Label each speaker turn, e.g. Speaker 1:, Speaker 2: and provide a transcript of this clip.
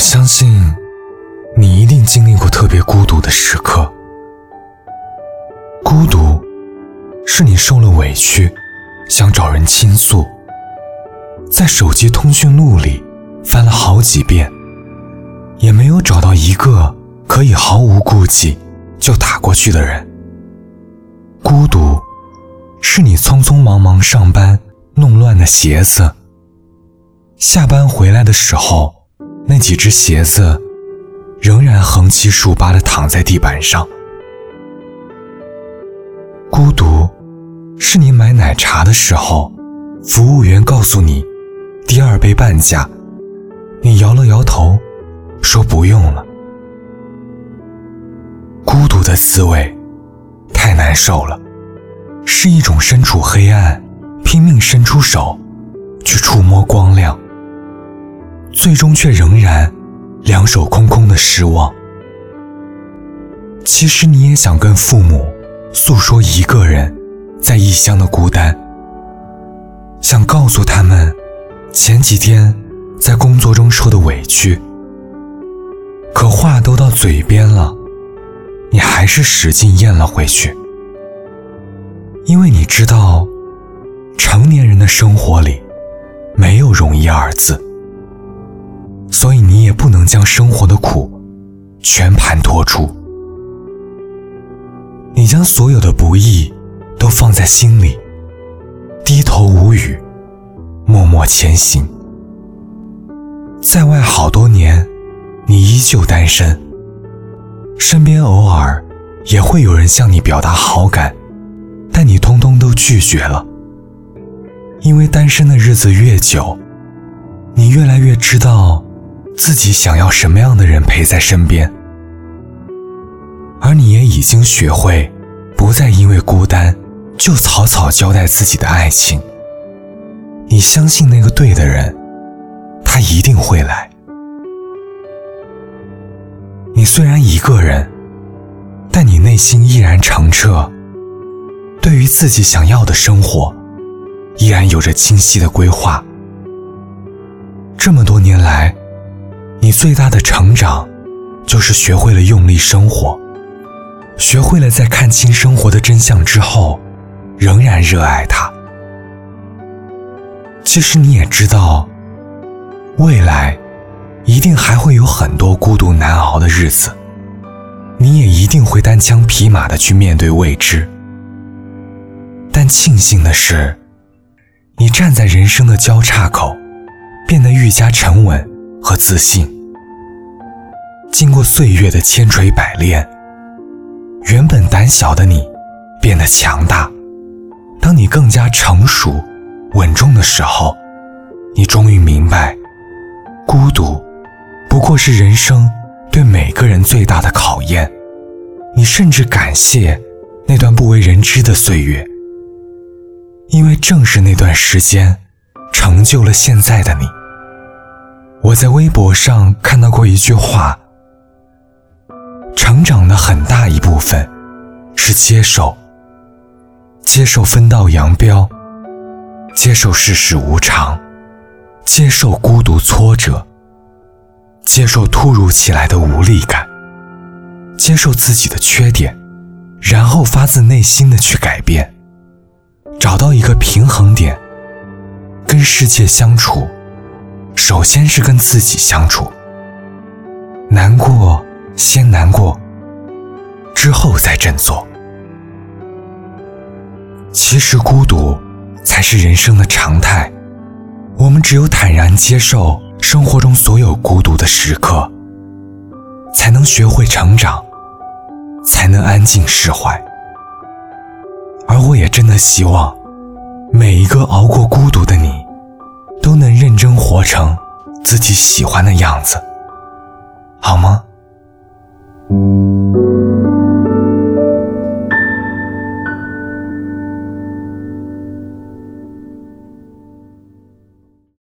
Speaker 1: 相信，你一定经历过特别孤独的时刻。孤独，是你受了委屈，想找人倾诉，在手机通讯录里翻了好几遍，也没有找到一个可以毫无顾忌就打过去的人。孤独，是你匆匆忙忙上班弄乱的鞋子，下班回来的时候。那几只鞋子仍然横七竖八地躺在地板上。孤独，是你买奶茶的时候，服务员告诉你第二杯半价，你摇了摇头，说不用了。孤独的滋味太难受了，是一种身处黑暗，拼命伸出手去触摸光亮。最终却仍然两手空空的失望。其实你也想跟父母诉说一个人在异乡的孤单，想告诉他们前几天在工作中受的委屈。可话都到嘴边了，你还是使劲咽了回去，因为你知道，成年人的生活里没有容易二字。所以你也不能将生活的苦全盘托出，你将所有的不易都放在心里，低头无语，默默前行。在外好多年，你依旧单身，身边偶尔也会有人向你表达好感，但你通通都拒绝了，因为单身的日子越久，你越来越知道。自己想要什么样的人陪在身边，而你也已经学会，不再因为孤单就草草交代自己的爱情。你相信那个对的人，他一定会来。你虽然一个人，但你内心依然澄澈，对于自己想要的生活，依然有着清晰的规划。这么多年来。你最大的成长，就是学会了用力生活，学会了在看清生活的真相之后，仍然热爱它。其实你也知道，未来一定还会有很多孤独难熬的日子，你也一定会单枪匹马的去面对未知。但庆幸的是，你站在人生的交叉口，变得愈加沉稳。和自信，经过岁月的千锤百炼，原本胆小的你变得强大。当你更加成熟、稳重的时候，你终于明白，孤独不过是人生对每个人最大的考验。你甚至感谢那段不为人知的岁月，因为正是那段时间，成就了现在的你。我在微博上看到过一句话：成长的很大一部分是接受，接受分道扬镳，接受世事无常，接受孤独挫折，接受突如其来的无力感，接受自己的缺点，然后发自内心的去改变，找到一个平衡点，跟世界相处。首先是跟自己相处，难过先难过，之后再振作。其实孤独才是人生的常态，我们只有坦然接受生活中所有孤独的时刻，才能学会成长，才能安静释怀。而我也真的希望，每一个熬过孤独的你。都能认真活成自己喜欢的样子，好吗？thank you.